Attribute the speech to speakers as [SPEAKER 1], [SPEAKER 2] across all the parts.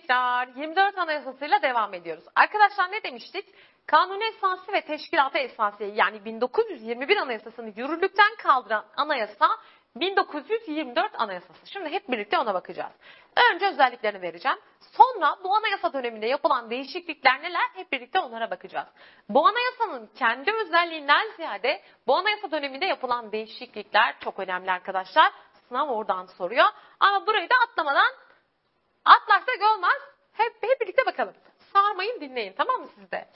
[SPEAKER 1] tekrar 24 Anayasası'yla devam ediyoruz. Arkadaşlar ne demiştik? Kanuni esası ve teşkilatı esası yani 1921 Anayasası'nı yürürlükten kaldıran anayasa 1924 Anayasası. Şimdi hep birlikte ona bakacağız. Önce özelliklerini vereceğim. Sonra bu anayasa döneminde yapılan değişiklikler neler hep birlikte onlara bakacağız. Bu anayasanın kendi özelliğinden ziyade bu anayasa döneminde yapılan değişiklikler çok önemli arkadaşlar. Sınav oradan soruyor. Ama burayı da atlamadan atlarsak olmaz. Hep, hep birlikte bakalım. Sarmayın dinleyin tamam mı sizde?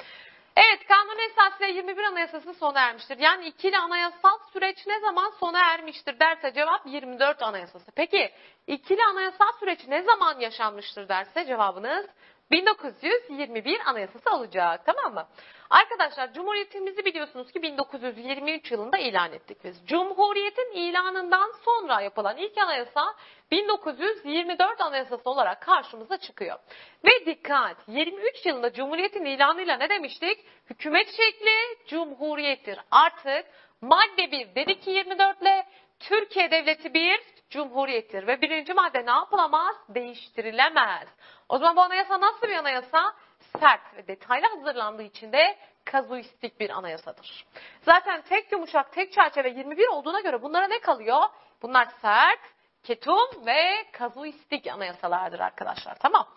[SPEAKER 1] Evet kanun esasıyla 21 anayasası sona ermiştir. Yani ikili anayasal süreç ne zaman sona ermiştir derse cevap 24 anayasası. Peki ikili anayasal süreç ne zaman yaşanmıştır derse cevabınız 1921 anayasası olacak tamam mı? Arkadaşlar Cumhuriyetimizi biliyorsunuz ki 1923 yılında ilan ettik biz. Cumhuriyetin ilanından sonra yapılan ilk anayasa 1924 anayasası olarak karşımıza çıkıyor. Ve dikkat 23 yılında Cumhuriyetin ilanıyla ne demiştik? Hükümet şekli Cumhuriyettir. Artık madde 1 dedik ki 24 ile Türkiye Devleti bir Cumhuriyettir. Ve birinci madde ne yapılamaz? Değiştirilemez. O zaman bu anayasa nasıl bir anayasa? Sert ve detaylı hazırlandığı için de kazuistik bir anayasadır. Zaten tek yumuşak, tek çerçeve 21 olduğuna göre bunlara ne kalıyor? Bunlar sert, ketum ve kazuistik anayasalardır arkadaşlar. Tamam.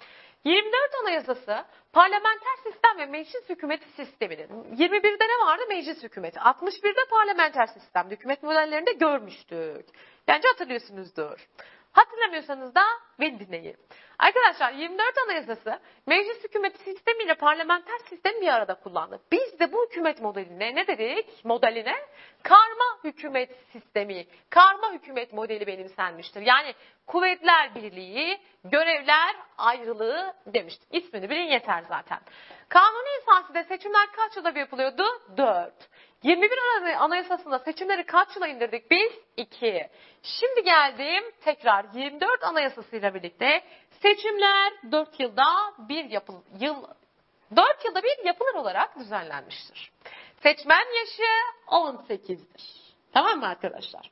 [SPEAKER 1] 24 Anayasası parlamenter sistem ve meclis hükümeti sistemidir. 21'de ne vardı? Meclis hükümeti. 61'de parlamenter sistem. Hükümet modellerinde görmüştük. Bence hatırlıyorsunuzdur. Hatırlamıyorsanız da beni dinleyin. Arkadaşlar 24 Anayasası meclis hükümeti sistemiyle parlamenter sistemi bir arada kullandı. Biz de bu hükümet modeline ne dedik? Modeline karma hükümet sistemi, karma hükümet modeli benimsenmiştir. Yani kuvvetler birliği, görevler ayrılığı demiştik. İsmini bilin yeter zaten. Kanuni esasında seçimler kaç yılda bir yapılıyordu? 4. 21 Anayasası'nda seçimleri kaç yıla indirdik biz? 2. Şimdi geldim tekrar 24 Anayasası'yla birlikte seçimler 4 yılda bir yapıl yıl 4 yılda bir yapılır olarak düzenlenmiştir. Seçmen yaşı 18'dir. Tamam mı arkadaşlar?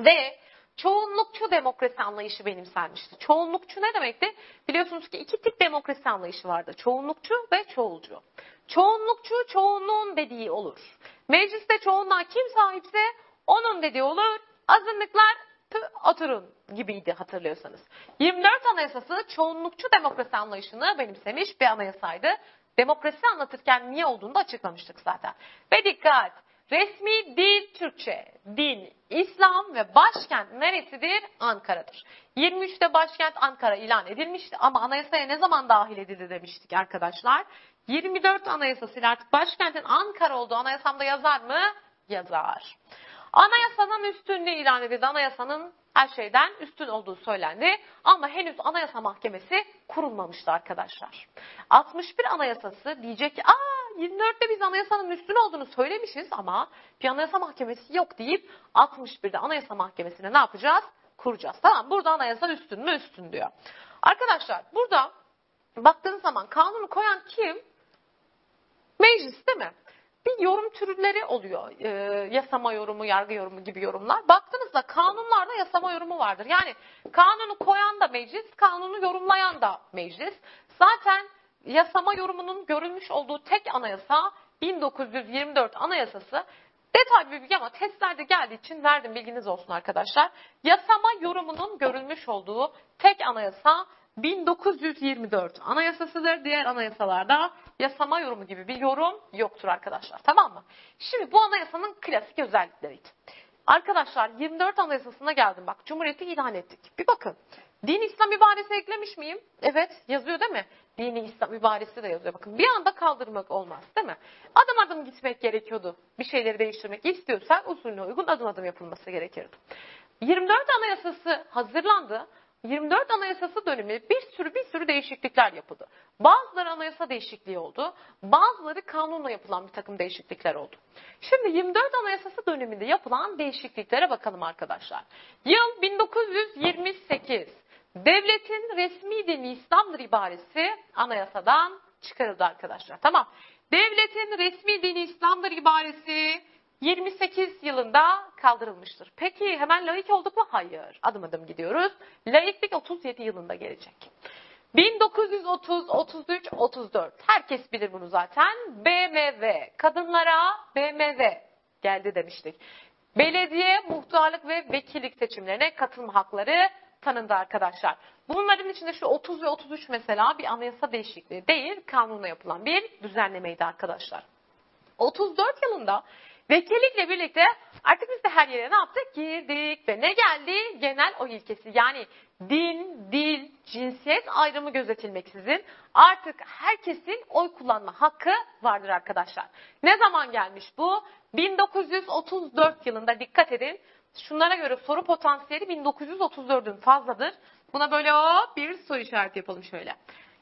[SPEAKER 1] Ve çoğunlukçu demokrasi anlayışı benimsenmişti. Çoğunlukçu ne demekti? Biliyorsunuz ki iki tip demokrasi anlayışı vardı. Çoğunlukçu ve çoğulcu. Çoğunlukçu çoğunluğun dediği olur. Mecliste çoğunluğa kim sahipse onun dediği olur. Azınlıklar oturun gibiydi hatırlıyorsanız. 24 Anayasası çoğunlukçu demokrasi anlayışını benimsemiş bir anayasaydı. Demokrasi anlatırken niye olduğunu da açıklamıştık zaten. Ve dikkat! Resmi dil Türkçe, din, İslam ve başkent neresidir? Ankara'dır. 23'te başkent Ankara ilan edilmişti ama anayasaya ne zaman dahil edildi demiştik arkadaşlar. 24 anayasasıyla artık başkentin Ankara olduğu anayasamda yazar mı? Yazar. Anayasanın üstünlüğü ilan edildi. Anayasanın her şeyden üstün olduğu söylendi. Ama henüz anayasa mahkemesi kurulmamıştı arkadaşlar. 61 anayasası diyecek ki aa 24'te biz anayasanın üstün olduğunu söylemişiz ama bir anayasa mahkemesi yok deyip 61'de anayasa mahkemesine ne yapacağız? Kuracağız. Tamam burada anayasa üstün mü? Üstün diyor. Arkadaşlar burada baktığınız zaman kanunu koyan kim? Meclis değil mi? bir yorum türleri oluyor. E, yasama yorumu, yargı yorumu gibi yorumlar. Baktığınızda kanunlarda yasama yorumu vardır. Yani kanunu koyan da meclis, kanunu yorumlayan da meclis. Zaten yasama yorumunun görülmüş olduğu tek anayasa 1924 anayasası. Detaylı bir bilgi ama testlerde geldiği için verdim bilginiz olsun arkadaşlar. Yasama yorumunun görülmüş olduğu tek anayasa 1924 anayasasıdır. Diğer anayasalarda yasama yorumu gibi bir yorum yoktur arkadaşlar. Tamam mı? Şimdi bu anayasanın klasik özellikleriydi. Arkadaşlar 24 anayasasına geldim bak. Cumhuriyeti ilan ettik. Bir bakın. Din İslam ibaresi eklemiş miyim? Evet yazıyor değil mi? Dini İslam ibaresi de yazıyor. Bakın bir anda kaldırmak olmaz değil mi? Adım adım gitmek gerekiyordu. Bir şeyleri değiştirmek istiyorsak usulüne uygun adım adım yapılması gerekirdi. 24 anayasası hazırlandı. 24 Anayasası dönemi bir sürü bir sürü değişiklikler yapıldı. Bazıları anayasa değişikliği oldu. Bazıları kanunla yapılan bir takım değişiklikler oldu. Şimdi 24 Anayasası döneminde yapılan değişikliklere bakalım arkadaşlar. Yıl 1928. Devletin resmi dini İslam'dır ibaresi anayasadan çıkarıldı arkadaşlar. Tamam. Devletin resmi dini İslam'dır ibaresi 28 yılında kaldırılmıştır. Peki hemen laik olduk mu? Hayır. Adım adım gidiyoruz. Laiklik 37 yılında gelecek. 1930, 33, 34. Herkes bilir bunu zaten. BMW. Kadınlara BMW geldi demiştik. Belediye, muhtarlık ve vekillik seçimlerine katılma hakları tanındı arkadaşlar. Bunların içinde şu 30 ve 33 mesela bir anayasa değişikliği değil, kanunla yapılan bir düzenlemeydi arkadaşlar. 34 yılında vekillikle birlikte artık biz de her yere ne yaptık? Girdik ve ne geldi? Genel oy ilkesi. Yani din, dil, cinsiyet ayrımı gözetilmeksizin artık herkesin oy kullanma hakkı vardır arkadaşlar. Ne zaman gelmiş bu? 1934 yılında dikkat edin. Şunlara göre soru potansiyeli 1934'ün fazladır. Buna böyle hop bir soru işareti yapalım şöyle.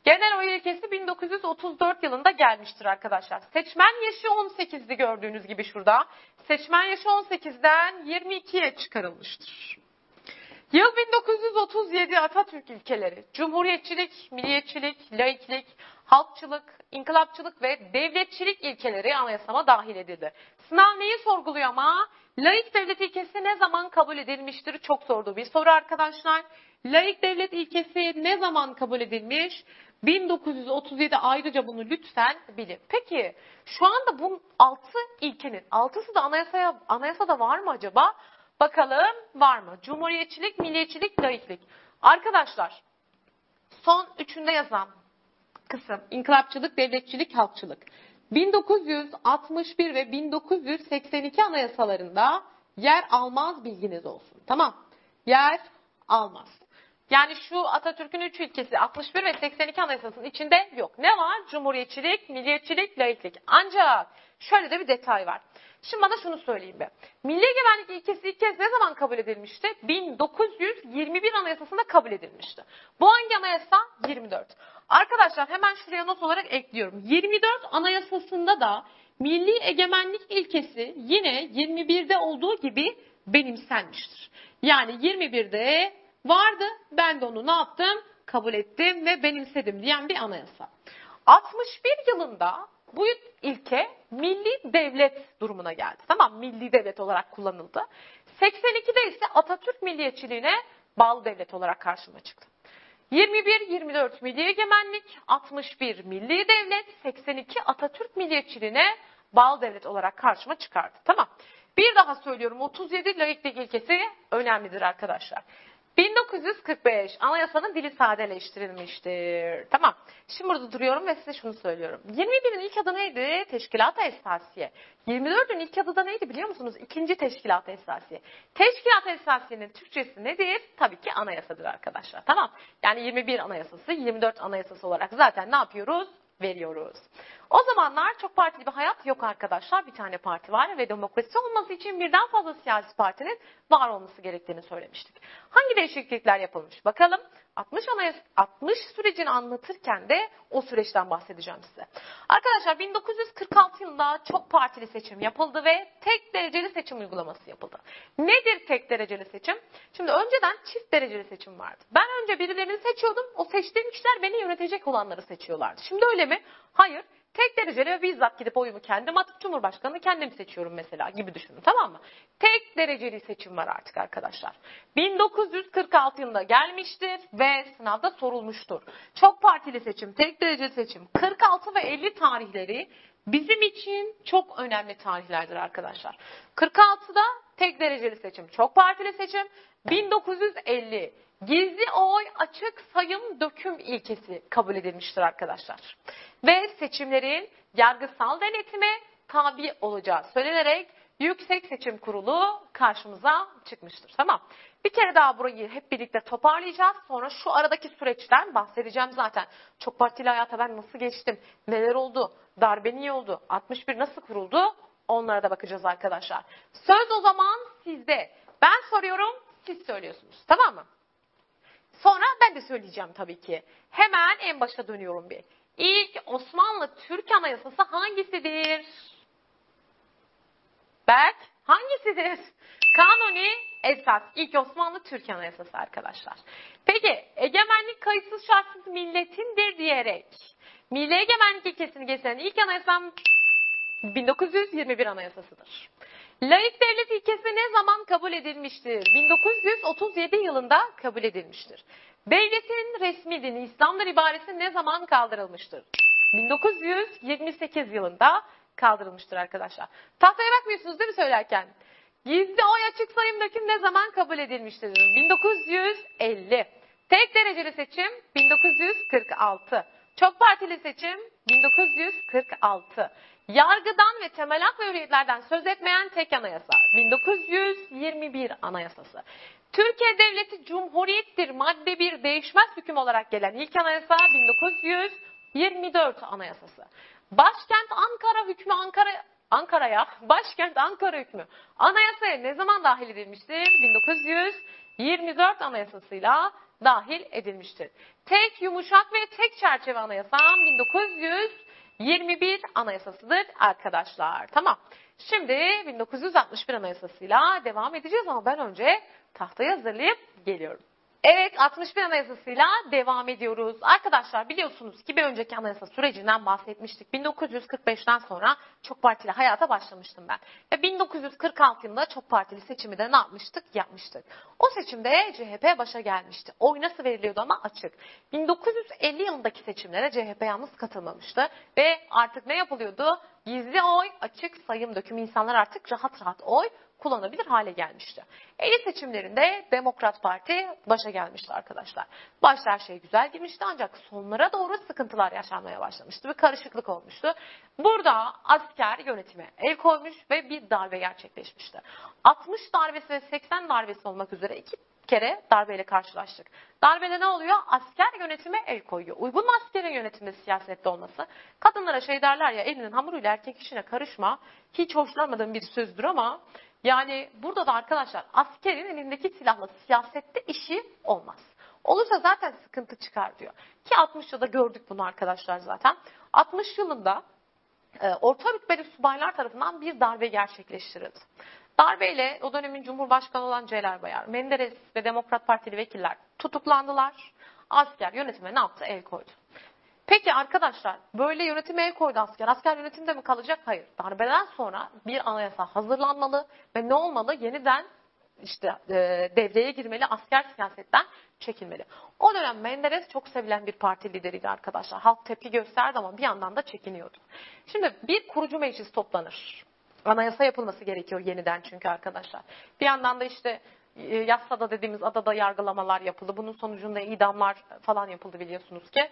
[SPEAKER 1] Genel oy ilkesi 1934 yılında gelmiştir arkadaşlar. Seçmen yaşı 18'di gördüğünüz gibi şurada. Seçmen yaşı 18'den 22'ye çıkarılmıştır. Yıl 1937 Atatürk ilkeleri. Cumhuriyetçilik, milliyetçilik, laiklik, halkçılık, inkılapçılık ve devletçilik ilkeleri anayasama dahil edildi. Sınav neyi sorguluyor ama? Laik devlet ilkesi ne zaman kabul edilmiştir? Çok sorduğu bir soru arkadaşlar. Laik devlet ilkesi ne zaman kabul edilmiş? 1937 ayrıca bunu lütfen bilin. Peki şu anda bu altı ilkenin altısı da anayasaya anayasada var mı acaba? Bakalım var mı? Cumhuriyetçilik, milliyetçilik, laiklik. Arkadaşlar son üçünde yazan kısım inkılapçılık, devletçilik, halkçılık. 1961 ve 1982 anayasalarında yer almaz bilginiz olsun. Tamam. Yer almaz. Yani şu Atatürk'ün üç ilkesi 61 ve 82 anayasasının içinde yok. Ne var? Cumhuriyetçilik, milliyetçilik, laiklik. Ancak şöyle de bir detay var. Şimdi bana şunu söyleyeyim be. Milli Egemenlik ilkesi ilk kez ne zaman kabul edilmişti? 1921 anayasasında kabul edilmişti. Bu hangi anayasa? 24. Arkadaşlar hemen şuraya not olarak ekliyorum. 24 anayasasında da milli egemenlik ilkesi yine 21'de olduğu gibi benimsenmiştir. Yani 21'de vardı ben de onu ne yaptım? Kabul ettim ve benimsedim diyen bir anayasa. 61 yılında bu ilke milli devlet durumuna geldi. Tamam milli devlet olarak kullanıldı. 82'de ise Atatürk milliyetçiliğine bağlı devlet olarak karşıma çıktı. 21-24 milli egemenlik, 61 milli devlet, 82 Atatürk milliyetçiliğine bağlı devlet olarak karşıma çıkardı. Tamam. Bir daha söylüyorum 37 laiklik ilkesi önemlidir arkadaşlar. 1945 anayasanın dili sadeleştirilmiştir. Tamam. Şimdi burada duruyorum ve size şunu söylüyorum. 21'in ilk adı neydi? Teşkilat-ı Esasiye. 24'ün ilk adı da neydi biliyor musunuz? İkinci Teşkilat-ı Esasiye. Teşkilat-ı Esasiye'nin Türkçesi nedir? Tabii ki anayasadır arkadaşlar. Tamam. Yani 21 anayasası, 24 anayasası olarak zaten ne yapıyoruz? veriyoruz. O zamanlar çok partili bir hayat yok arkadaşlar. Bir tane parti var ve demokrasi olması için birden fazla siyasi partinin var olması gerektiğini söylemiştik. Hangi değişiklikler yapılmış? Bakalım 60 anayasa 60 sürecini anlatırken de o süreçten bahsedeceğim size. Arkadaşlar 1946 yılında çok partili seçim yapıldı ve tek dereceli seçim uygulaması yapıldı. Nedir tek dereceli seçim? Şimdi önceden çift dereceli seçim vardı. Ben önce birilerini seçiyordum. O seçtiğim kişiler beni yönetecek olanları seçiyorlardı. Şimdi öyle mi? Hayır. Tek dereceli ve bizzat gidip oyumu kendim atıp Cumhurbaşkanı'nı kendim seçiyorum mesela gibi düşünün tamam mı? Tek dereceli seçim var artık arkadaşlar. 1946 yılında gelmiştir ve sınavda sorulmuştur. Çok partili seçim, tek dereceli seçim 46 ve 50 tarihleri bizim için çok önemli tarihlerdir arkadaşlar. 46'da tek dereceli seçim, çok partili seçim. 1950 gizli oy açık sayım döküm ilkesi kabul edilmiştir arkadaşlar. Ve seçimlerin yargısal denetime tabi olacağı söylenerek Yüksek Seçim Kurulu karşımıza çıkmıştır. Tamam. Bir kere daha burayı hep birlikte toparlayacağız. Sonra şu aradaki süreçten bahsedeceğim zaten. Çok partili hayata ben nasıl geçtim? Neler oldu? Darbe niye oldu? 61 nasıl kuruldu? Onlara da bakacağız arkadaşlar. Söz o zaman sizde. Ben soruyorum, siz söylüyorsunuz. Tamam mı? Sonra ben de söyleyeceğim tabii ki. Hemen en başa dönüyorum bir. İlk Osmanlı Türk Anayasası hangisidir? Berk hangisidir? Kanuni esas. İlk Osmanlı Türk Anayasası arkadaşlar. Peki egemenlik kayıtsız şartsız milletindir diyerek milli egemenlik ilkesini getiren ilk anayasam 1921 anayasasıdır. Laik devlet ilkesi ne zaman kabul edilmiştir? 1937 yılında kabul edilmiştir. Devletin resmi dini İslam'dır ibaresi ne zaman kaldırılmıştır? 1928 yılında kaldırılmıştır arkadaşlar. Tahtaya bakmıyorsunuz değil mi söylerken? Gizli oy açık sayım döküm ne zaman kabul edilmiştir? 1950. Tek dereceli seçim 1946. Çok partili seçim 1946. Yargıdan ve temel hak ve hürriyetlerden söz etmeyen tek anayasa 1921 anayasası. Türkiye Devleti Cumhuriyettir madde 1 değişmez hüküm olarak gelen ilk anayasa 1924 anayasası. Başkent Ankara hükmü Ankara Ankara'ya, başkent Ankara hükmü anayasaya ne zaman dahil edilmiştir? 1924 anayasasıyla dahil edilmiştir. Tek yumuşak ve tek çerçeve anayasa 1921 anayasasıdır arkadaşlar. Tamam. Şimdi 1961 anayasasıyla devam edeceğiz ama ben önce tahtayı hazırlayıp geliyorum. Evet 61 Anayasası'yla devam ediyoruz. Arkadaşlar biliyorsunuz ki bir önceki anayasa sürecinden bahsetmiştik. 1945'ten sonra çok partili hayata başlamıştım ben. Ve 1946 yılında çok partili seçimi de ne yapmıştık? Yapmıştık. O seçimde CHP başa gelmişti. Oy nasıl veriliyordu ama açık. 1950 yılındaki seçimlere CHP yalnız katılmamıştı. Ve artık ne yapılıyordu? Gizli oy, açık sayım dökümü insanlar artık rahat rahat oy kullanabilir hale gelmişti. 50 seçimlerinde Demokrat Parti başa gelmişti arkadaşlar. Başta her şey güzel girmişti ancak sonlara doğru sıkıntılar yaşanmaya başlamıştı. Bir karışıklık olmuştu. Burada asker yönetime el koymuş ve bir darbe gerçekleşmişti. 60 darbesi ve 80 darbesi olmak üzere iki kere darbeyle karşılaştık. Darbede ne oluyor? Asker yönetime el koyuyor. Uygun askerin yönetimde siyasette olması? Kadınlara şey derler ya elinin hamuruyla erkek işine karışma. Hiç hoşlanmadığım bir sözdür ama yani burada da arkadaşlar askerin elindeki silahla siyasette işi olmaz. Olursa zaten sıkıntı çıkar diyor. Ki 60 yılda gördük bunu arkadaşlar zaten. 60 yılında e, orta rütbeli subaylar tarafından bir darbe gerçekleştirildi. Darbeyle o dönemin Cumhurbaşkanı olan Celal Bayar, Menderes ve Demokrat Partili vekiller tutuklandılar. Asker yönetime ne yaptı? El koydu. Peki arkadaşlar böyle yönetime el koydu asker. Asker yönetimde mi kalacak? Hayır. Darbeden sonra bir anayasa hazırlanmalı ve ne olmalı? Yeniden işte e, devreye girmeli, asker siyasetten çekilmeli. O dönem Menderes çok sevilen bir parti lideriydi arkadaşlar. Halk tepki gösterdi ama bir yandan da çekiniyordu. Şimdi bir kurucu meclis toplanır. Anayasa yapılması gerekiyor yeniden çünkü arkadaşlar. Bir yandan da işte e, Yassada dediğimiz adada yargılamalar yapıldı. Bunun sonucunda idamlar falan yapıldı biliyorsunuz ki.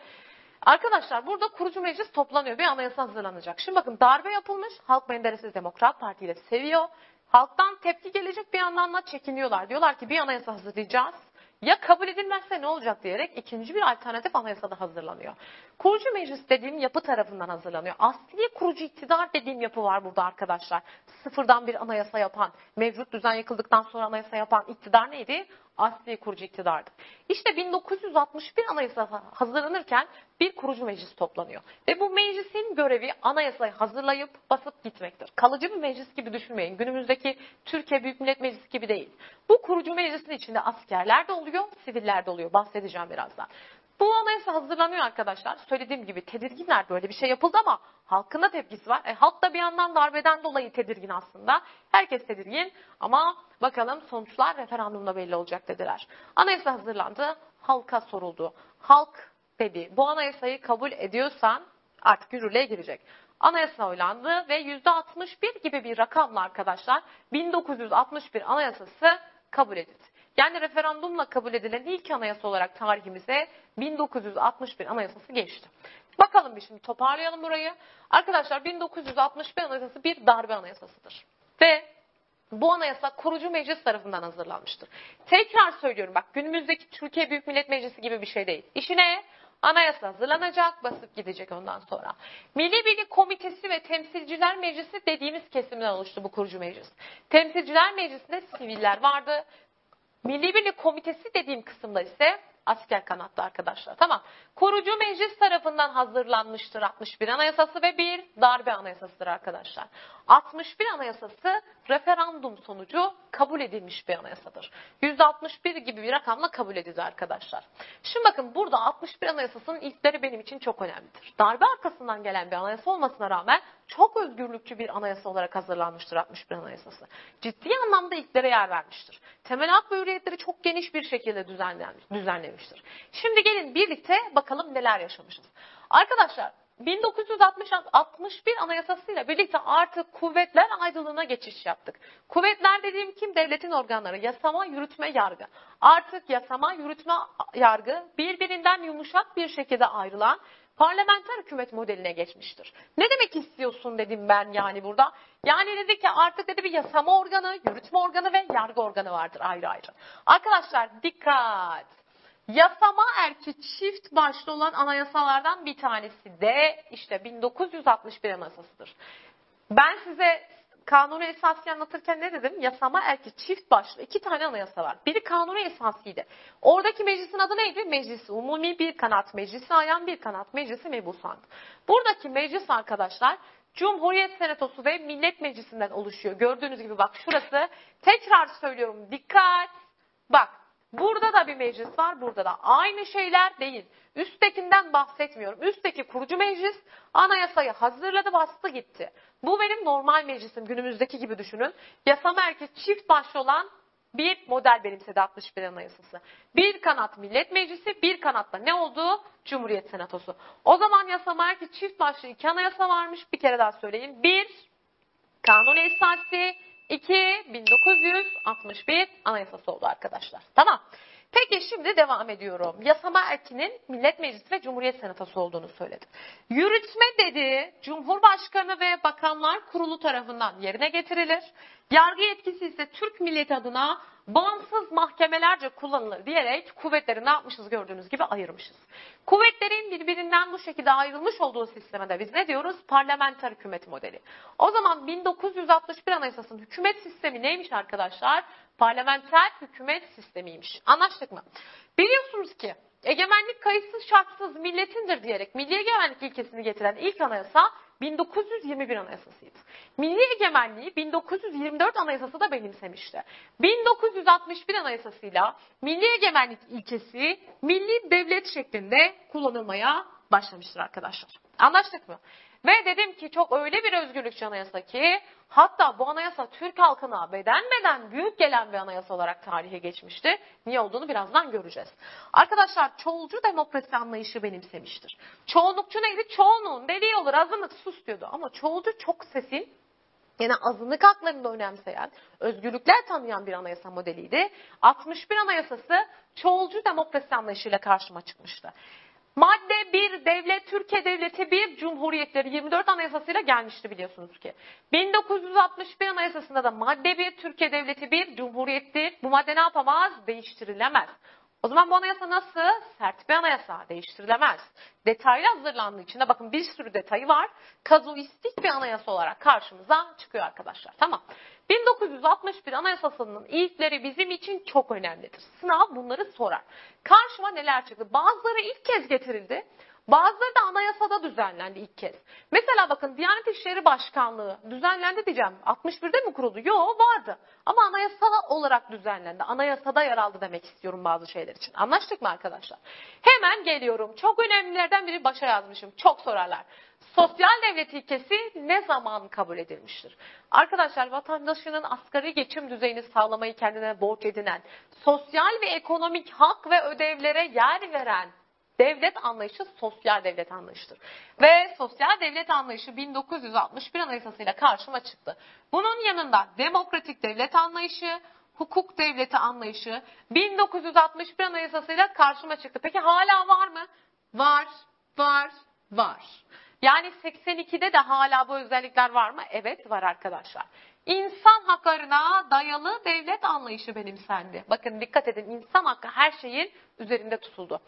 [SPEAKER 1] Arkadaşlar burada kurucu meclis toplanıyor. Bir anayasa hazırlanacak. Şimdi bakın darbe yapılmış. Halk Menderes'i Demokrat Parti ile seviyor. Halktan tepki gelecek bir yandan da çekiniyorlar. Diyorlar ki bir anayasa hazırlayacağız. Ya kabul edilmezse ne olacak diyerek ikinci bir alternatif anayasada hazırlanıyor. Kurucu meclis dediğim yapı tarafından hazırlanıyor. Asli kurucu iktidar dediğim yapı var burada arkadaşlar. Sıfırdan bir anayasa yapan, mevcut düzen yıkıldıktan sonra anayasa yapan iktidar neydi? Asli kurucu iktidardı. İşte 1961 anayasa hazırlanırken bir kurucu meclis toplanıyor. Ve bu meclisin görevi anayasayı hazırlayıp basıp gitmektir. Kalıcı bir meclis gibi düşünmeyin. Günümüzdeki Türkiye Büyük Millet Meclisi gibi değil. Bu kurucu meclisin içinde askerler de oluyor, siviller de oluyor. Bahsedeceğim birazdan. Bu anayasa hazırlanıyor arkadaşlar. Söylediğim gibi tedirginler böyle bir şey yapıldı ama halkın tepkisi var. E, halk da bir yandan darbeden dolayı tedirgin aslında. Herkes tedirgin ama bakalım sonuçlar referandumda belli olacak dediler. Anayasa hazırlandı, halka soruldu. Halk dedi bu anayasayı kabul ediyorsan artık yürürlüğe girecek. Anayasa oylandı ve %61 gibi bir rakamla arkadaşlar 1961 anayasası kabul edildi. Yani referandumla kabul edilen ilk anayasa olarak tarihimize 1961 anayasası geçti. Bakalım bir şimdi toparlayalım burayı. Arkadaşlar 1961 anayasası bir darbe anayasasıdır. Ve bu anayasa kurucu meclis tarafından hazırlanmıştır. Tekrar söylüyorum bak günümüzdeki Türkiye Büyük Millet Meclisi gibi bir şey değil. İşi ne? Anayasa hazırlanacak, basıp gidecek ondan sonra. Milli Birlik Komitesi ve Temsilciler Meclisi dediğimiz kesimden oluştu bu kurucu meclis. Temsilciler Meclisi'nde siviller vardı. Milli Birlik Komitesi dediğim kısımda ise asker kanatta arkadaşlar. Tamam. Korucu meclis tarafından hazırlanmıştır 61 anayasası ve bir darbe anayasasıdır arkadaşlar. 61 anayasası referandum sonucu kabul edilmiş bir anayasadır. %61 gibi bir rakamla kabul edildi arkadaşlar. Şimdi bakın burada 61 anayasasının ilkleri benim için çok önemlidir. Darbe arkasından gelen bir anayasa olmasına rağmen çok özgürlükçü bir anayasa olarak hazırlanmıştır 61 Anayasası. Ciddi anlamda ilklere yer vermiştir. Temel hak ve hürriyetleri çok geniş bir şekilde düzenlenmiş, düzenlemiştir. Şimdi gelin birlikte bakalım neler yaşamışız. Arkadaşlar 1961 Anayasası'yla birlikte artık kuvvetler aydınlığına geçiş yaptık. Kuvvetler dediğim kim? Devletin organları. Yasama, yürütme, yargı. Artık yasama, yürütme, yargı birbirinden yumuşak bir şekilde ayrılan parlamenter hükümet modeline geçmiştir. Ne demek istiyorsun dedim ben yani burada. Yani dedi ki artık dedi bir yasama organı, yürütme organı ve yargı organı vardır ayrı ayrı. Arkadaşlar dikkat. Yasama erki çift başlı olan anayasalardan bir tanesi de işte 1961 anayasasıdır. Ben size kanunu esası anlatırken ne dedim? Yasama erki çift başlı iki tane anayasa var. Biri kanunu esasıydı. Oradaki meclisin adı neydi? Meclisi umumi bir kanat meclisi, ayan bir kanat meclisi mebusan. Buradaki meclis arkadaşlar Cumhuriyet Senatosu ve Millet Meclisi'nden oluşuyor. Gördüğünüz gibi bak şurası. Tekrar söylüyorum dikkat. Bak Burada da bir meclis var, burada da. Aynı şeyler değil. Üsttekinden bahsetmiyorum. Üstteki kurucu meclis anayasayı hazırladı, bastı gitti. Bu benim normal meclisim, günümüzdeki gibi düşünün. Yasa merkez çift başlı olan bir model benimsedi 61 Anayasası. Bir kanat Millet Meclisi, bir kanatta ne oldu? Cumhuriyet Senatosu. O zaman yasa merkez çift başlı iki anayasa varmış. Bir kere daha söyleyeyim. Bir, kanun esası, 2 1961 anayasası oldu arkadaşlar. Tamam. Peki şimdi devam ediyorum. Yasama erkinin Millet Meclisi ve Cumhuriyet Senatosu olduğunu söyledim. Yürütme dedi Cumhurbaşkanı ve Bakanlar Kurulu tarafından yerine getirilir. Yargı yetkisi ise Türk milleti adına bağımsız mahkemelerce kullanılır diyerek kuvvetleri ne yapmışız gördüğünüz gibi ayırmışız. Kuvvetlerin birbirinden bu şekilde ayrılmış olduğu sisteme de biz ne diyoruz? Parlamenter hükümet modeli. O zaman 1961 Anayasası'nın hükümet sistemi neymiş arkadaşlar? Parlamenter hükümet sistemiymiş. Anlaştık mı? Biliyorsunuz ki egemenlik kayıtsız şartsız milletindir diyerek milli egemenlik ilkesini getiren ilk anayasa 1921 Anayasası'ydı. Milli egemenliği 1924 Anayasası da benimsemişti. 1961 Anayasası'yla milli egemenlik ilkesi milli devlet şeklinde kullanılmaya başlamıştır arkadaşlar. Anlaştık mı? Ve dedim ki çok öyle bir özgürlükçü anayasa ki hatta bu anayasa Türk halkına beden beden büyük gelen bir anayasa olarak tarihe geçmişti. Niye olduğunu birazdan göreceğiz. Arkadaşlar çoğulcu demokrasi anlayışı benimsemiştir. Çoğunlukçu neydi? Çoğunluğun dediği olur azınlık sus diyordu. Ama çoğulcu çok sesin yani azınlık haklarını da önemseyen, özgürlükler tanıyan bir anayasa modeliydi. 61 Anayasası çoğulcu demokrasi anlayışıyla karşıma çıkmıştı. Madde 1 devlet Türkiye Devleti 1 Cumhuriyetleri 24 Anayasası'yla gelmişti biliyorsunuz ki. 1961 Anayasası'nda da madde 1 Türkiye Devleti 1 Cumhuriyettir. Bu madde ne yapamaz? Değiştirilemez. O zaman bu anayasa nasıl? Sert bir anayasa. Değiştirilemez. Detaylı hazırlandığı için de bakın bir sürü detayı var. Kazuistik bir anayasa olarak karşımıza çıkıyor arkadaşlar. Tamam. 1961 Anayasası'nın ilkleri bizim için çok önemlidir. Sınav bunları sorar. Karşıma neler çıktı? Bazıları ilk kez getirildi. Bazıları da anayasada düzenlendi ilk kez. Mesela bakın Diyanet İşleri Başkanlığı düzenlendi diyeceğim. 61'de mi kuruldu? Yok vardı. Ama anayasal olarak düzenlendi. Anayasada yer aldı demek istiyorum bazı şeyler için. Anlaştık mı arkadaşlar? Hemen geliyorum. Çok önemlilerden biri başa yazmışım. Çok sorarlar. Sosyal devlet ilkesi ne zaman kabul edilmiştir? Arkadaşlar vatandaşının asgari geçim düzeyini sağlamayı kendine borç edinen, sosyal ve ekonomik hak ve ödevlere yer veren devlet anlayışı sosyal devlet anlayışıdır. Ve sosyal devlet anlayışı 1961 Anayasası'yla karşıma çıktı. Bunun yanında demokratik devlet anlayışı, hukuk devleti anlayışı 1961 Anayasası'yla karşıma çıktı. Peki hala var mı? Var, var, var. Yani 82'de de hala bu özellikler var mı? Evet var arkadaşlar. İnsan haklarına dayalı devlet anlayışı benimsendi. Bakın dikkat edin insan hakkı her şeyin üzerinde tutuldu.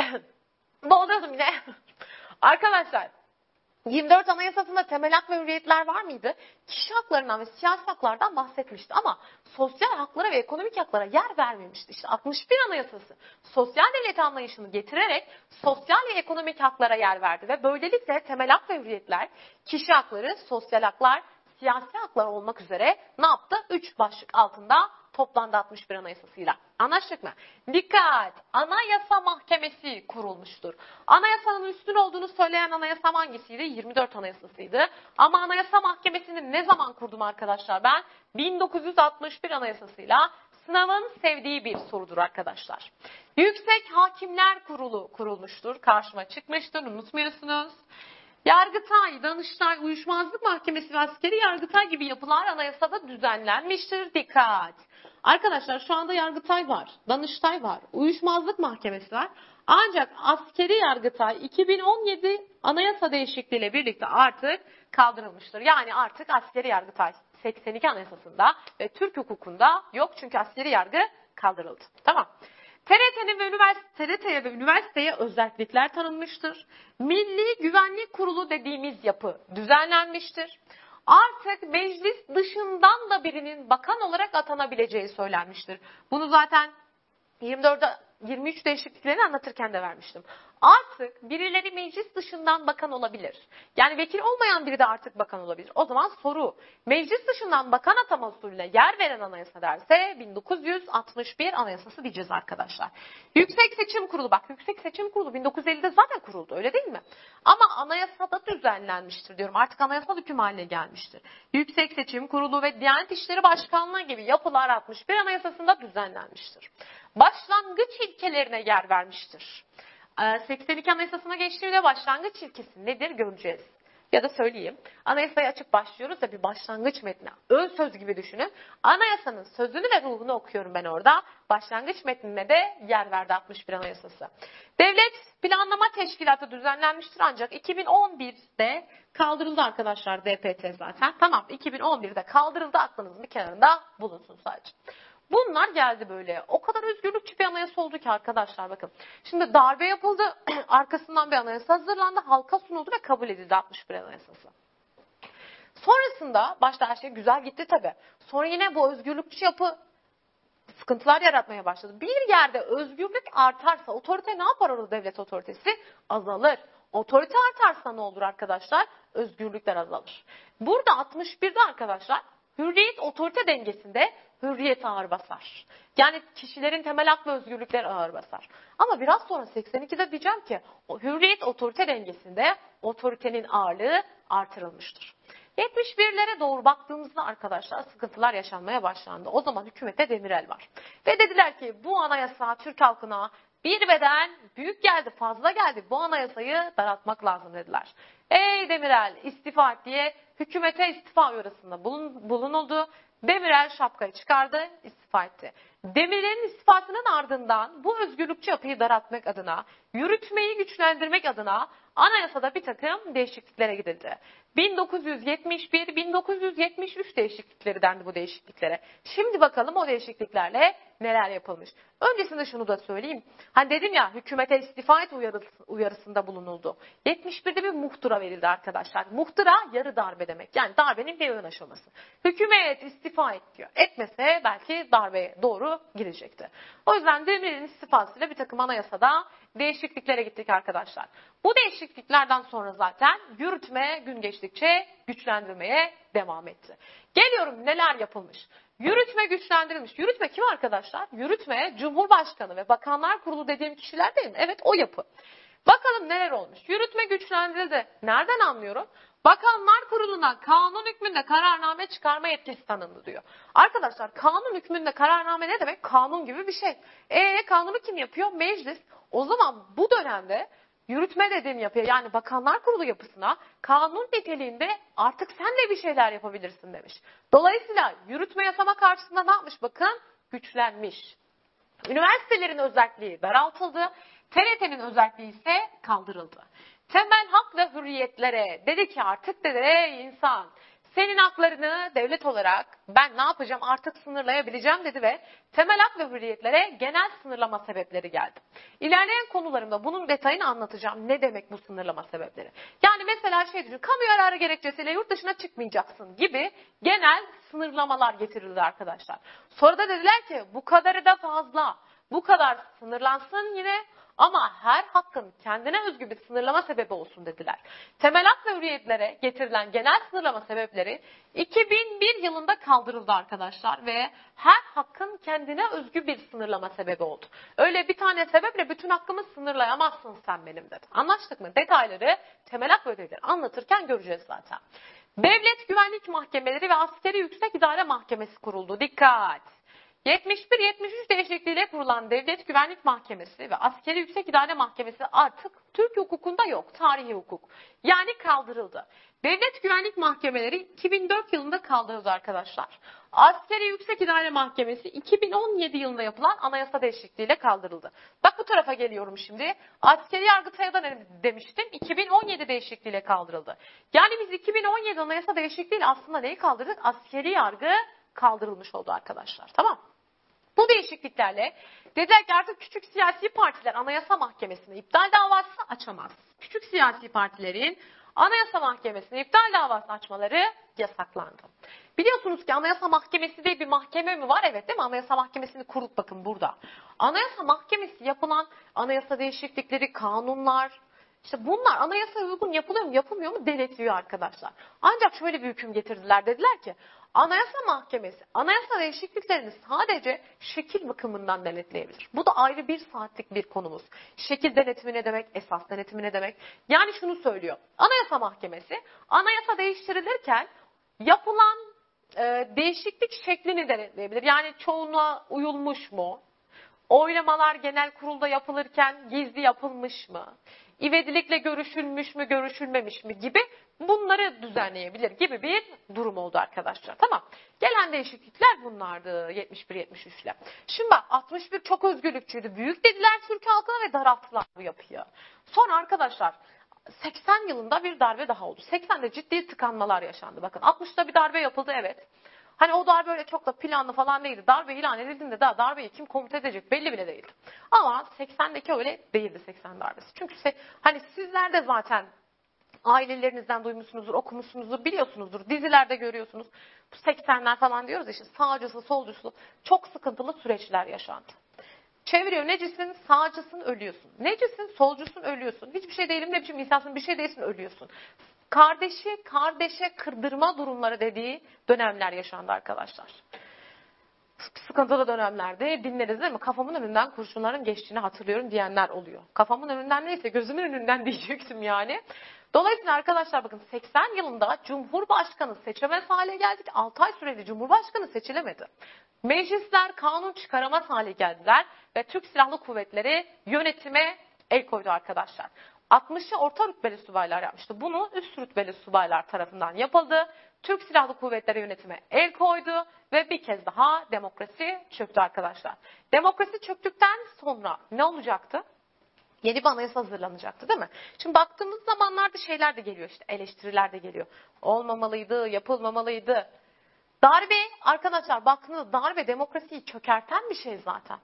[SPEAKER 1] Boğuluyordum yine. Arkadaşlar 24 Anayasası'nda temel hak ve hürriyetler var mıydı? Kişi haklarından ve siyasi haklardan bahsetmişti ama sosyal haklara ve ekonomik haklara yer vermemişti. İşte 61 Anayasası sosyal devlet anlayışını getirerek sosyal ve ekonomik haklara yer verdi ve böylelikle temel hak ve hürriyetler, kişi hakları, sosyal haklar, siyasi haklar olmak üzere ne yaptı? Üç başlık altında toplandı 61 Anayasasıyla. Anlaştık mı? Dikkat! Anayasa Mahkemesi kurulmuştur. Anayasanın üstün olduğunu söyleyen anayasa hangisiydi? 24 Anayasasıydı. Ama Anayasa Mahkemesi'ni ne zaman kurdum arkadaşlar ben? 1961 Anayasasıyla sınavın sevdiği bir sorudur arkadaşlar. Yüksek Hakimler Kurulu kurulmuştur. Karşıma çıkmıştır. Unutmuyorsunuz. Yargıtay, Danıştay, Uyuşmazlık Mahkemesi ve askeri Yargıtay gibi yapılar anayasada düzenlenmiştir. Dikkat! Arkadaşlar şu anda Yargıtay var, Danıştay var, Uyuşmazlık Mahkemesi var. Ancak askeri Yargıtay 2017 anayasa değişikliğiyle birlikte artık kaldırılmıştır. Yani artık askeri Yargıtay 82 Anayasası'nda ve Türk hukukunda yok çünkü askeri yargı kaldırıldı. Tamam. TRT'nin ve üniversite, TRT'ye ve üniversiteye özellikler tanınmıştır. Milli Güvenlik Kurulu dediğimiz yapı düzenlenmiştir. Artık meclis dışından da birinin bakan olarak atanabileceği söylenmiştir. Bunu zaten 24'de 23 değişikliklerini anlatırken de vermiştim. Artık birileri meclis dışından bakan olabilir. Yani vekil olmayan biri de artık bakan olabilir. O zaman soru, meclis dışından bakan atama usulüne yer veren anayasa derse 1961 anayasası diyeceğiz arkadaşlar. Yüksek Seçim Kurulu, bak Yüksek Seçim Kurulu 1950'de zaten kuruldu öyle değil mi? Ama anayasada düzenlenmiştir diyorum. Artık anayasal hüküm haline gelmiştir. Yüksek Seçim Kurulu ve Diyanet İşleri Başkanlığı gibi yapılar 61 anayasasında düzenlenmiştir. Başlangıç ilkelerine yer vermiştir. 82 ee, Anayasası'na geçtiğimde başlangıç ilkesi nedir göreceğiz. Ya da söyleyeyim. Anayasayı açıp başlıyoruz da bir başlangıç metni. Ön söz gibi düşünün. Anayasanın sözünü ve ruhunu okuyorum ben orada. Başlangıç metnine de yer verdi 61 Anayasası. Devlet Planlama Teşkilatı düzenlenmiştir ancak 2011'de kaldırıldı arkadaşlar DPT zaten. Tamam 2011'de kaldırıldı aklınızın bir kenarında bulunsun sadece. Bunlar geldi böyle. O kadar özgürlükçü bir anayasa oldu ki arkadaşlar bakın. Şimdi darbe yapıldı. Arkasından bir anayasa hazırlandı. Halka sunuldu ve kabul edildi 61 anayasası. Sonrasında başta her şey güzel gitti tabi. Sonra yine bu özgürlükçü yapı sıkıntılar yaratmaya başladı. Bir yerde özgürlük artarsa otorite ne yapar orada devlet otoritesi? Azalır. Otorite artarsa ne olur arkadaşlar? Özgürlükler azalır. Burada 61'de arkadaşlar hürriyet otorite dengesinde hürriyet ağır basar. Yani kişilerin temel hak ve özgürlükler ağır basar. Ama biraz sonra 82'de diyeceğim ki o hürriyet otorite dengesinde otoritenin ağırlığı artırılmıştır. 71'lere doğru baktığımızda arkadaşlar sıkıntılar yaşanmaya başlandı. O zaman hükümette Demirel var. Ve dediler ki bu anayasa Türk halkına bir beden büyük geldi, fazla geldi. Bu anayasayı daraltmak lazım dediler. Ey Demirel istifa diye hükümete istifa uyarısında bulunuldu. Demirel şapkayı çıkardı, istifa etti. Demirel'in istifasının ardından bu özgürlükçü yapıyı daraltmak adına, yürütmeyi güçlendirmek adına anayasada bir takım değişikliklere gidildi. 1971-1973 değişiklikleri dendi bu değişikliklere. Şimdi bakalım o değişikliklerle neler yapılmış. Öncesinde şunu da söyleyeyim. Hani dedim ya hükümete istifa et uyarısında bulunuldu. 71'de bir muhtıra verildi arkadaşlar. Muhtıra yarı darbe demek. Yani darbenin bir ön aşaması. Hükümet istifa et diyor. Etmese belki darbeye doğru girecekti. O yüzden Demirel'in istifasıyla bir takım anayasada değişikliklere gittik arkadaşlar. Bu değişikliklerden sonra zaten yürütme gün geçtikçe güçlendirmeye devam etti. Geliyorum neler yapılmış. Yürütme güçlendirilmiş. Yürütme kim arkadaşlar? Yürütme Cumhurbaşkanı ve Bakanlar Kurulu dediğim kişiler değil mi? Evet o yapı. Bakalım neler olmuş. Yürütme güçlendirildi. Nereden anlıyorum? Bakanlar Kurulu'na kanun hükmünde kararname çıkarma yetkisi tanındı diyor. Arkadaşlar kanun hükmünde kararname ne demek? Kanun gibi bir şey. E kanunu kim yapıyor? Meclis. O zaman bu dönemde yürütme dediğim yapıya yani Bakanlar Kurulu yapısına kanun niteliğinde artık sen de bir şeyler yapabilirsin demiş. Dolayısıyla yürütme yasama karşısında ne yapmış bakın? Güçlenmiş. Üniversitelerin özelliği daraltıldı. TRT'nin özelliği ise kaldırıldı. Temel hak ve hürriyetlere dedi ki artık dedi ey insan senin haklarını devlet olarak ben ne yapacağım artık sınırlayabileceğim dedi ve temel hak ve hürriyetlere genel sınırlama sebepleri geldi. İlerleyen konularımda bunun detayını anlatacağım. Ne demek bu sınırlama sebepleri? Yani mesela şey düşün, kamu yararı gerekçesiyle yurt dışına çıkmayacaksın gibi genel sınırlamalar getirildi arkadaşlar. Sonra da dediler ki bu kadarı da fazla. Bu kadar sınırlansın yine Ama her hakkın kendine özgü bir sınırlama sebebi olsun dediler. Temel hak ve hürriyetlere getirilen genel sınırlama sebepleri 2001 yılında kaldırıldı arkadaşlar ve her hakkın kendine özgü bir sınırlama sebebi oldu. Öyle bir tane sebeple bütün hakkımı sınırlayamazsın sen benim dedi. Anlaştık mı? Detayları temel hak ve hürriyetleri anlatırken göreceğiz zaten. Devlet Güvenlik Mahkemeleri ve Askeri Yüksek İdare Mahkemesi kuruldu. Dikkat! 71-73 değişikliğiyle kurulan Devlet Güvenlik Mahkemesi ve Askeri Yüksek İdare Mahkemesi artık Türk hukukunda yok. Tarihi hukuk. Yani kaldırıldı. Devlet Güvenlik Mahkemeleri 2004 yılında kaldırıldı arkadaşlar. Askeri Yüksek İdare Mahkemesi 2017 yılında yapılan anayasa değişikliğiyle kaldırıldı. Bak bu tarafa geliyorum şimdi. Askeri Yargıtay'a da demiştim? 2017 değişikliğiyle kaldırıldı. Yani biz 2017 anayasa değişikliğiyle aslında neyi kaldırdık? Askeri yargı kaldırılmış oldu arkadaşlar. Tamam bu değişikliklerle dediler ki artık küçük siyasi partiler anayasa mahkemesine iptal davası açamaz. Küçük siyasi partilerin anayasa mahkemesine iptal davası açmaları yasaklandı. Biliyorsunuz ki anayasa mahkemesi diye bir mahkeme mi var? Evet değil mi? Anayasa mahkemesini kurduk bakın burada. Anayasa mahkemesi yapılan anayasa değişiklikleri, kanunlar, işte bunlar anayasa uygun yapılıyor mu yapılmıyor mu denetliyor arkadaşlar. Ancak şöyle bir hüküm getirdiler dediler ki Anayasa Mahkemesi anayasa değişikliklerini sadece şekil bakımından denetleyebilir. Bu da ayrı bir saatlik bir konumuz. Şekil denetimi ne demek? Esas denetimi ne demek? Yani şunu söylüyor. Anayasa Mahkemesi anayasa değiştirilirken yapılan e, değişiklik şeklini denetleyebilir. Yani çoğunluğa uyulmuş mu? Oylamalar genel kurulda yapılırken gizli yapılmış mı? ivedilikle görüşülmüş mü, görüşülmemiş mi gibi bunları düzenleyebilir gibi bir durum oldu arkadaşlar. Tamam. Gelen değişiklikler bunlardı 71-73 ile. Şimdi bak 61 çok özgürlükçüydü. Büyük dediler Türk halkına ve daralttılar bu yapıyı. Sonra arkadaşlar 80 yılında bir darbe daha oldu. 80'de ciddi tıkanmalar yaşandı. Bakın 60'da bir darbe yapıldı evet. Hani o darbe öyle çok da planlı falan değildi. Darbe ilan edildiğinde daha darbeyi kim komuta edecek belli bile değildi. Ama 80'deki öyle değildi 80 darbesi. Çünkü hani sizler de zaten ailelerinizden duymuşsunuzdur, okumuşsunuzdur, biliyorsunuzdur. Dizilerde görüyorsunuz. Bu 80'ler falan diyoruz işte sağcısı, solcusu çok sıkıntılı süreçler yaşandı. Çeviriyor necisin, sağcısın, ölüyorsun. Necisin, solcusun, ölüyorsun. Hiçbir şey değilim, ne biçim insansın, bir şey değilsin, ölüyorsun kardeşi kardeşe kırdırma durumları dediği dönemler yaşandı arkadaşlar. Sıkıntılı dönemlerde dinleriz değil mi? Kafamın önünden kurşunların geçtiğini hatırlıyorum diyenler oluyor. Kafamın önünden neyse gözümün önünden diyecektim yani. Dolayısıyla arkadaşlar bakın 80 yılında Cumhurbaşkanı seçemez hale geldik. 6 ay süreli Cumhurbaşkanı seçilemedi. Meclisler kanun çıkaramaz hale geldiler ve Türk Silahlı Kuvvetleri yönetime el koydu arkadaşlar. 60'ı orta rütbeli subaylar yapmıştı. Bunu üst rütbeli subaylar tarafından yapıldı. Türk Silahlı Kuvvetleri yönetime el koydu ve bir kez daha demokrasi çöktü arkadaşlar. Demokrasi çöktükten sonra ne olacaktı? Yeni bir anayasa hazırlanacaktı değil mi? Şimdi baktığımız zamanlarda şeyler de geliyor işte eleştiriler de geliyor. Olmamalıydı, yapılmamalıydı. Darbe arkadaşlar baktığınızda darbe demokrasiyi çökerten bir şey zaten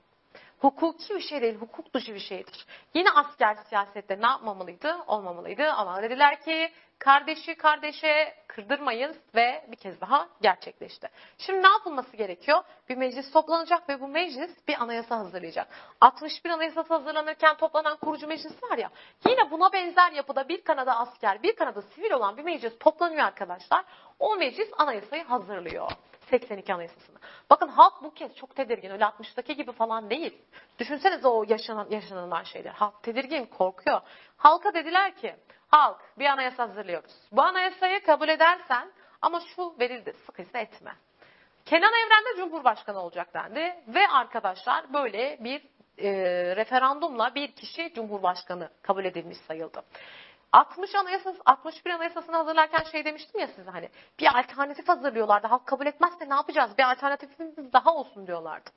[SPEAKER 1] hukuki bir şey değil, hukuk dışı bir şeydir. Yine asker siyasette ne yapmamalıydı? Olmamalıydı ama dediler ki kardeşi kardeşe kırdırmayız ve bir kez daha gerçekleşti. Şimdi ne yapılması gerekiyor? Bir meclis toplanacak ve bu meclis bir anayasa hazırlayacak. 61 anayasası hazırlanırken toplanan kurucu meclis var ya yine buna benzer yapıda bir kanada asker bir kanada sivil olan bir meclis toplanıyor arkadaşlar. O meclis anayasayı hazırlıyor. 82 Anayasası'nı. Bakın halk bu kez çok tedirgin. Öyle 60'daki gibi falan değil. Düşünsenize o yaşanan, yaşanılan şeyler. Halk tedirgin, korkuyor. Halka dediler ki, halk bir anayasa hazırlıyoruz. Bu anayasayı kabul edersen ama şu verildi, sıkıysa etme. Kenan Evren de Cumhurbaşkanı olacak dendi. Ve arkadaşlar böyle bir e, referandumla bir kişi Cumhurbaşkanı kabul edilmiş sayıldı. 60 anayasası, 61 anayasasını hazırlarken şey demiştim ya size hani bir alternatif hazırlıyorlardı. Halk kabul etmezse ne yapacağız? Bir alternatifimiz daha olsun diyorlardı.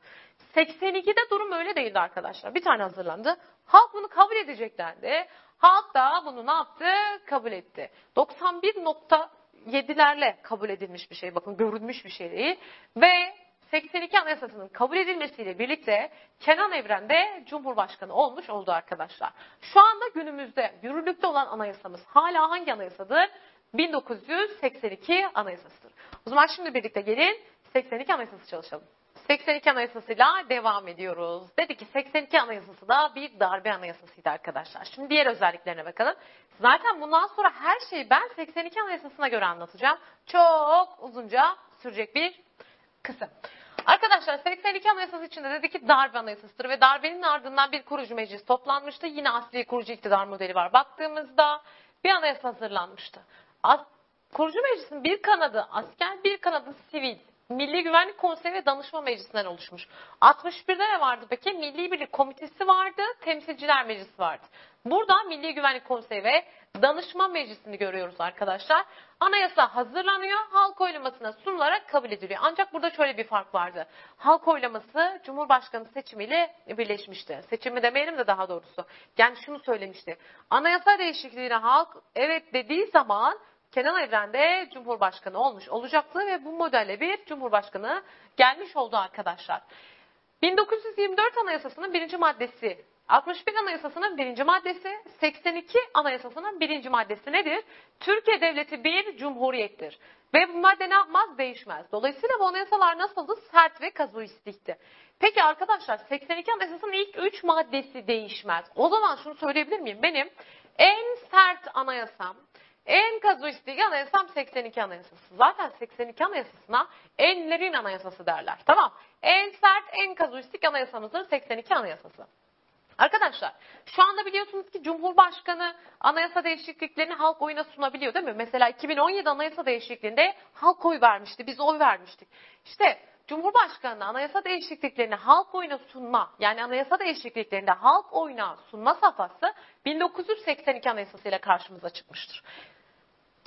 [SPEAKER 1] 82'de durum öyle değildi arkadaşlar. Bir tane hazırlandı. Halk bunu kabul edeceklerdi. Halk da bunu ne yaptı? Kabul etti. 91.7'lerle kabul edilmiş bir şey. Bakın görülmüş bir şey değil. Ve 82 Anayasası'nın kabul edilmesiyle birlikte Kenan Evren de Cumhurbaşkanı olmuş oldu arkadaşlar. Şu anda günümüzde yürürlükte olan anayasamız hala hangi anayasadır? 1982 Anayasasıdır. O zaman şimdi birlikte gelin 82 Anayasası çalışalım. 82 Anayasası'yla devam ediyoruz. Dedi ki 82 Anayasası da bir darbe anayasasıydı arkadaşlar. Şimdi diğer özelliklerine bakalım. Zaten bundan sonra her şeyi ben 82 Anayasası'na göre anlatacağım. Çok uzunca sürecek bir kısım. Arkadaşlar 82 Anayasası içinde dedi ki darbe anayasasıdır ve darbenin ardından bir kurucu meclis toplanmıştı. Yine asli kurucu iktidar modeli var. Baktığımızda bir anayasa hazırlanmıştı. As kurucu meclisin bir kanadı asker, bir kanadı sivil. Milli Güvenlik Konseyi ve Danışma Meclisi'nden oluşmuş. 61'de ne vardı peki? Milli Birlik Komitesi vardı, Temsilciler Meclisi vardı. Burada Milli Güvenlik Konseyi ve Danışma Meclisi'ni görüyoruz arkadaşlar. Anayasa hazırlanıyor, halk oylamasına sunularak kabul ediliyor. Ancak burada şöyle bir fark vardı. Halk oylaması Cumhurbaşkanı seçimiyle birleşmişti. Seçimi demeyelim de daha doğrusu. Yani şunu söylemişti. Anayasa değişikliğine halk evet dediği zaman Kenan Evren'de Cumhurbaşkanı olmuş olacaktı ve bu modelle bir Cumhurbaşkanı gelmiş oldu arkadaşlar. 1924 Anayasası'nın birinci maddesi, 61 Anayasası'nın birinci maddesi, 82 Anayasası'nın birinci maddesi nedir? Türkiye Devleti bir cumhuriyettir. Ve bu madde ne yapmaz? Değişmez. Dolayısıyla bu anayasalar nasıldı? Sert ve kazuistikti. Peki arkadaşlar 82 Anayasası'nın ilk 3 maddesi değişmez. O zaman şunu söyleyebilir miyim? Benim en sert anayasam, en kazuistik anayasam 82 anayasası. Zaten 82 anayasasına enlerin anayasası derler. Tamam. En sert, en kazuistik anayasamızdır 82 anayasası. Arkadaşlar şu anda biliyorsunuz ki Cumhurbaşkanı anayasa değişikliklerini halk oyuna sunabiliyor değil mi? Mesela 2017 anayasa değişikliğinde halk oy vermişti. Biz oy vermiştik. İşte Cumhurbaşkanı anayasa değişikliklerini halk oyuna sunma yani anayasa değişikliklerinde halk oyuna sunma safhası 1982 anayasasıyla karşımıza çıkmıştır.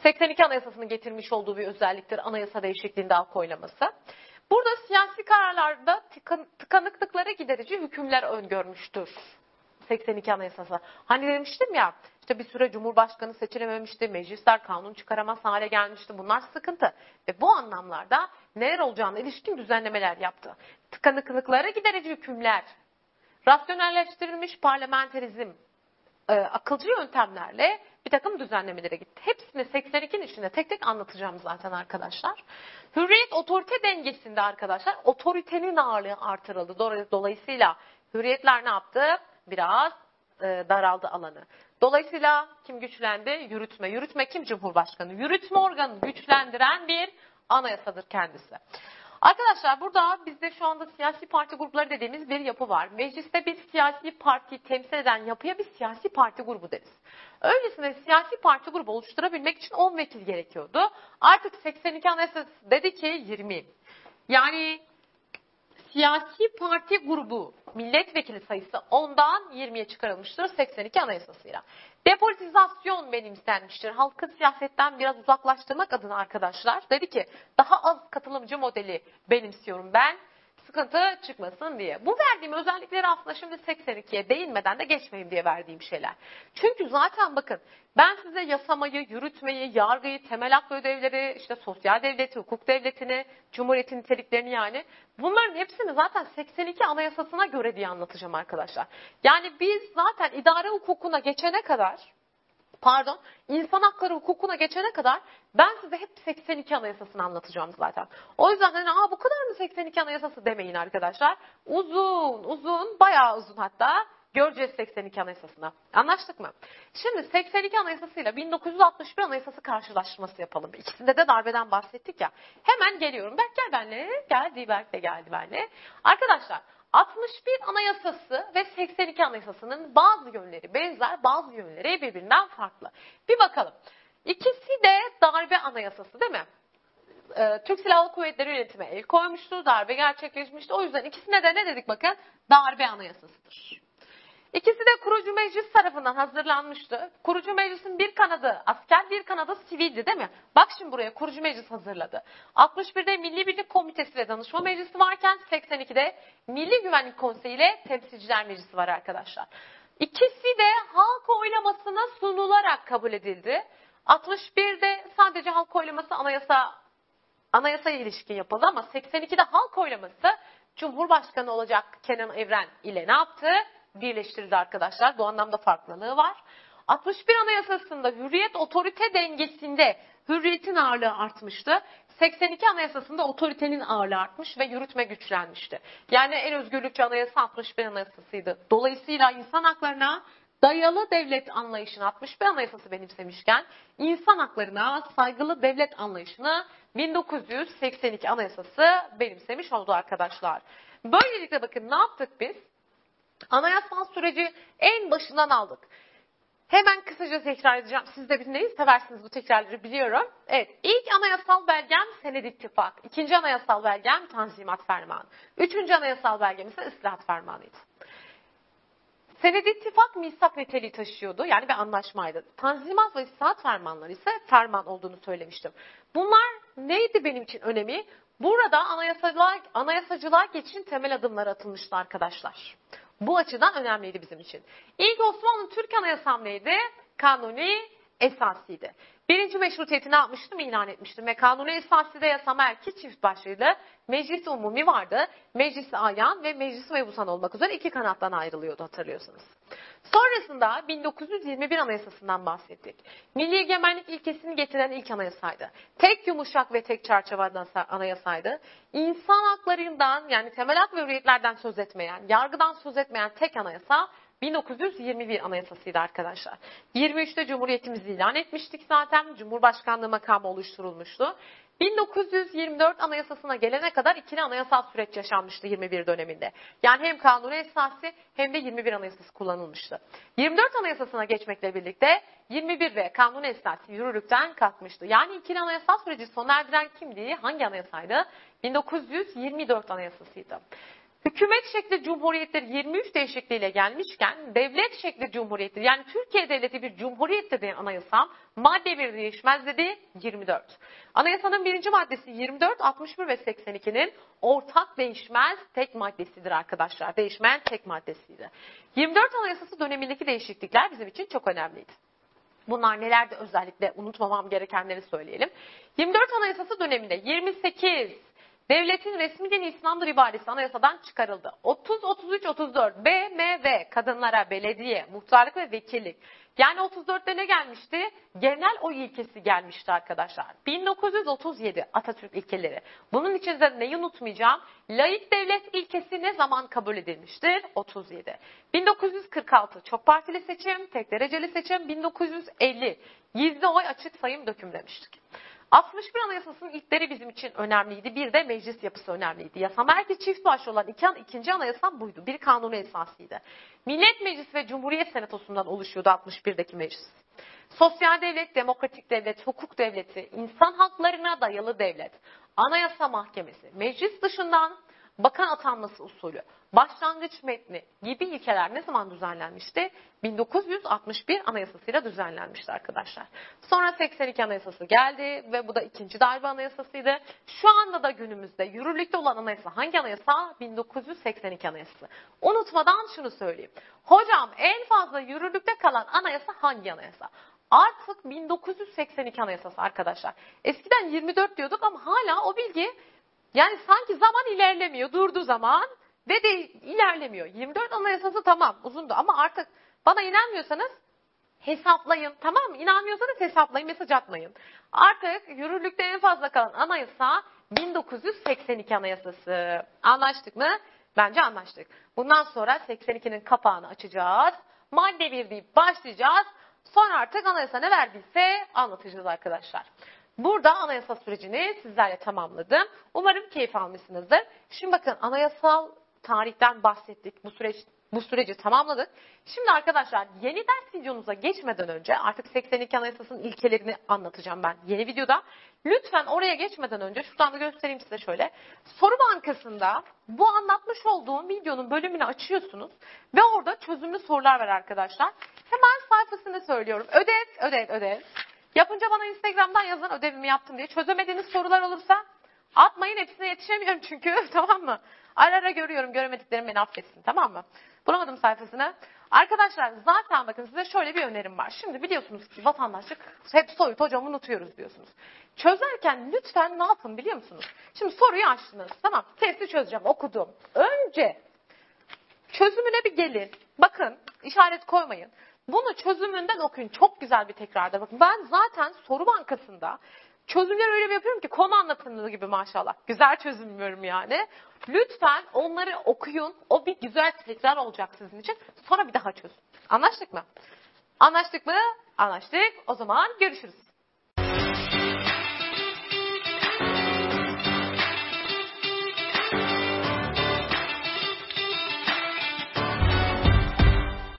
[SPEAKER 1] 82 Anayasası'nın getirmiş olduğu bir özelliktir anayasa değişikliğinde halk oylaması. Burada siyasi kararlarda tıkan, tıkanıklıkları giderici hükümler öngörmüştür. 82 Anayasası. Hani demiştim ya işte bir süre Cumhurbaşkanı seçilememişti, meclisler kanun çıkaramaz hale gelmişti. Bunlar sıkıntı. Ve bu anlamlarda neler olacağına ilişkin düzenlemeler yaptı. Tıkanıklıklara giderici hükümler, rasyonelleştirilmiş parlamenterizm, e, akılcı yöntemlerle bir takım düzenlemelere gitti. Hepsini 82'nin içinde tek tek anlatacağım zaten arkadaşlar. Hürriyet otorite dengesinde arkadaşlar otoritenin ağırlığı artırıldı. Dolayısıyla hürriyetler ne yaptı? Biraz e, daraldı alanı. Dolayısıyla kim güçlendi? Yürütme. Yürütme kim? Cumhurbaşkanı. Yürütme organını güçlendiren bir anayasadır kendisi. Arkadaşlar burada bizde şu anda siyasi parti grupları dediğimiz bir yapı var. Mecliste bir siyasi parti temsil eden yapıya bir siyasi parti grubu deriz. Öylesine siyasi parti grubu oluşturabilmek için 10 vekil gerekiyordu. Artık 82 Anayasası dedi ki 20. Yani siyasi parti grubu milletvekili sayısı 10'dan 20'ye çıkarılmıştır 82 Anayasasıyla. Depolitizasyon benimsenmiştir. Halkı siyasetten biraz uzaklaştırmak adına arkadaşlar. Dedi ki daha az katılımcı modeli benimsiyorum ben sıkıntı çıkmasın diye. Bu verdiğim özellikleri aslında şimdi 82'ye değinmeden de geçmeyeyim diye verdiğim şeyler. Çünkü zaten bakın ben size yasamayı, yürütmeyi, yargıyı, temel hak ödevleri, işte sosyal devleti, hukuk devletini, cumhuriyetin niteliklerini yani bunların hepsini zaten 82 anayasasına göre diye anlatacağım arkadaşlar. Yani biz zaten idare hukukuna geçene kadar pardon insan hakları hukukuna geçene kadar ben size hep 82 anayasasını anlatacağım zaten. O yüzden hani Aa, bu kadar mı 82 anayasası demeyin arkadaşlar. Uzun uzun bayağı uzun hatta göreceğiz 82 anayasasına. Anlaştık mı? Şimdi 82 anayasasıyla 1961 anayasası karşılaştırması yapalım. İkisinde de darbeden bahsettik ya. Hemen geliyorum. Berk gel benimle. Geldi Berk de geldi benimle. Arkadaşlar 61 Anayasası ve 82 Anayasası'nın bazı yönleri benzer, bazı yönleri birbirinden farklı. Bir bakalım. İkisi de darbe anayasası değil mi? Ee, Türk Silahlı Kuvvetleri yönetime el koymuştu, darbe gerçekleşmişti. O yüzden ikisine de ne dedik bakın? Darbe anayasasıdır. İkisi de kurucu meclis tarafından hazırlanmıştı. Kurucu meclisin bir kanadı asker, bir kanadı sivildi değil mi? Bak şimdi buraya kurucu meclis hazırladı. 61'de Milli Birlik Komitesi ve Danışma Meclisi varken 82'de Milli Güvenlik Konseyi ile Temsilciler Meclisi var arkadaşlar. İkisi de halk oylamasına sunularak kabul edildi. 61'de sadece halk oylaması anayasa anayasaya ilişkin yapıldı ama 82'de halk oylaması Cumhurbaşkanı olacak Kenan Evren ile ne yaptı? Birleştirildi arkadaşlar. Bu anlamda farklılığı var. 61 Anayasası'nda hürriyet otorite dengesinde hürriyetin ağırlığı artmıştı. 82 anayasasında otoritenin ağırlığı artmış ve yürütme güçlenmişti. Yani en özgürlükçü anayasa 61 anayasasıydı. Dolayısıyla insan haklarına dayalı devlet anlayışını 61 anayasası benimsemişken insan haklarına saygılı devlet anlayışını 1982 anayasası benimsemiş oldu arkadaşlar. Böylelikle bakın ne yaptık biz? Anayasal süreci en başından aldık. Hemen kısaca tekrar edeceğim. Siz de neyi seversiniz bu tekrarları biliyorum. Evet, ilk anayasal belgem Sened İttifak. İkinci anayasal belgem Tanzimat Fermanı. Üçüncü anayasal belgem ise Islahat Fermanı'ydı. Sened İttifak misak niteliği taşıyordu. Yani bir anlaşmaydı. Tanzimat ve İslahat Fermanları ise ferman olduğunu söylemiştim. Bunlar neydi benim için önemi? Burada anayasacılığa, anayasacılığa geçişin temel adımları atılmıştı arkadaşlar. Bu açıdan önemliydi bizim için. İlk Osmanlı Türk Anayasam neydi? Kanuni esasıydı. Birinci meşrutiyeti ne yapmıştım? İlan etmiştim. Ve kanuni esaside yasama erki çift başlıydı. Meclis umumi vardı. Meclis ayan ve meclis mebusan olmak üzere iki kanattan ayrılıyordu hatırlıyorsunuz. Sonrasında 1921 anayasasından bahsettik. Milli egemenlik ilkesini getiren ilk anayasaydı. Tek yumuşak ve tek çerçeveden anayasaydı. İnsan haklarından yani temel hak ve hürriyetlerden söz etmeyen, yargıdan söz etmeyen tek anayasa 1921 anayasasıydı arkadaşlar. 23'te Cumhuriyetimizi ilan etmiştik zaten. Cumhurbaşkanlığı makamı oluşturulmuştu. 1924 anayasasına gelene kadar ikili anayasal süreç yaşanmıştı 21 döneminde. Yani hem kanuni esası hem de 21 anayasası kullanılmıştı. 24 anayasasına geçmekle birlikte 21 ve kanuni esası yürürlükten kalkmıştı. Yani ikili anayasal süreci sona erdiren kimdi? Hangi anayasaydı? 1924 anayasasıydı. Hükümet şekli cumhuriyetleri 23 değişikliğiyle gelmişken devlet şekli cumhuriyetleri yani Türkiye devleti bir cumhuriyet dediği anayasam madde bir değişmez dedi 24. Anayasanın birinci maddesi 24, 61 ve 82'nin ortak değişmez tek maddesidir arkadaşlar. Değişmeyen tek maddesiydi. 24 anayasası dönemindeki değişiklikler bizim için çok önemliydi. Bunlar nelerdi özellikle unutmamam gerekenleri söyleyelim. 24 Anayasası döneminde 28, Devletin resmi dini İslam'dır ibaresi anayasadan çıkarıldı. 30, 33, 34 B, M, V kadınlara belediye, muhtarlık ve vekillik. Yani 34'te ne gelmişti? Genel oy ilkesi gelmişti arkadaşlar. 1937 Atatürk ilkeleri. Bunun içinde neyi unutmayacağım? Laik devlet ilkesi ne zaman kabul edilmiştir? 37. 1946 çok partili seçim, tek dereceli seçim. 1950 gizli oy açık sayım döküm demiştik. 61 Anayasası'nın ilkleri bizim için önemliydi. Bir de meclis yapısı önemliydi. Yasam erki çift başlı olan iki, ikinci anayasa buydu. Bir kanunu esasıydı. Millet Meclisi ve Cumhuriyet Senatosu'ndan oluşuyordu 61'deki meclis. Sosyal devlet, demokratik devlet, hukuk devleti, insan haklarına dayalı devlet, anayasa mahkemesi, meclis dışından bakan atanması usulü, başlangıç metni gibi ilkeler ne zaman düzenlenmişti? 1961 anayasasıyla düzenlenmişti arkadaşlar. Sonra 82 anayasası geldi ve bu da ikinci darbe anayasasıydı. Şu anda da günümüzde yürürlükte olan anayasa hangi anayasa? 1982 anayasası. Unutmadan şunu söyleyeyim. Hocam en fazla yürürlükte kalan anayasa hangi anayasa? Artık 1982 anayasası arkadaşlar. Eskiden 24 diyorduk ama hala o bilgi yani sanki zaman ilerlemiyor. Durdu zaman ve de ilerlemiyor. 24 anayasası tamam uzundu ama artık bana inanmıyorsanız hesaplayın. Tamam mı? İnanmıyorsanız hesaplayın. Mesaj atmayın. Artık yürürlükte en fazla kalan anayasa 1982 anayasası. Anlaştık mı? Bence anlaştık. Bundan sonra 82'nin kapağını açacağız. Madde 1 deyip başlayacağız. Sonra artık anayasa ne verdiyse anlatacağız arkadaşlar. Burada anayasa sürecini sizlerle tamamladım. Umarım keyif almışsınızdır. Şimdi bakın anayasal tarihten bahsettik. Bu süreç bu süreci tamamladık. Şimdi arkadaşlar yeni ders videomuza geçmeden önce artık 82 Anayasası'nın ilkelerini anlatacağım ben yeni videoda. Lütfen oraya geçmeden önce şuradan da göstereyim size şöyle. Soru bankasında bu anlatmış olduğum videonun bölümünü açıyorsunuz ve orada çözümlü sorular var arkadaşlar. Hemen sayfasını söylüyorum. Ödev, ödev, ödev. Yapınca bana Instagram'dan yazın ödevimi yaptım diye. Çözemediğiniz sorular olursa atmayın hepsine yetişemiyorum çünkü tamam mı? Ara ara görüyorum göremediklerim beni affetsin tamam mı? Bulamadım sayfasını. Arkadaşlar zaten bakın size şöyle bir önerim var. Şimdi biliyorsunuz ki vatandaşlık hep soyut hocam unutuyoruz diyorsunuz. Çözerken lütfen ne yapın biliyor musunuz? Şimdi soruyu açtınız. Tamam testi çözeceğim okudum. Önce çözümüne bir gelin. Bakın işaret koymayın. Bunu çözümünden okuyun. Çok güzel bir tekrarda. Bakın ben zaten soru bankasında çözümleri öyle bir yapıyorum ki konu anlatımı gibi maşallah. Güzel çözümlüyorum yani. Lütfen onları okuyun. O bir güzel tekrar olacak sizin için. Sonra bir daha çözün. Anlaştık mı? Anlaştık mı? Anlaştık. O zaman görüşürüz.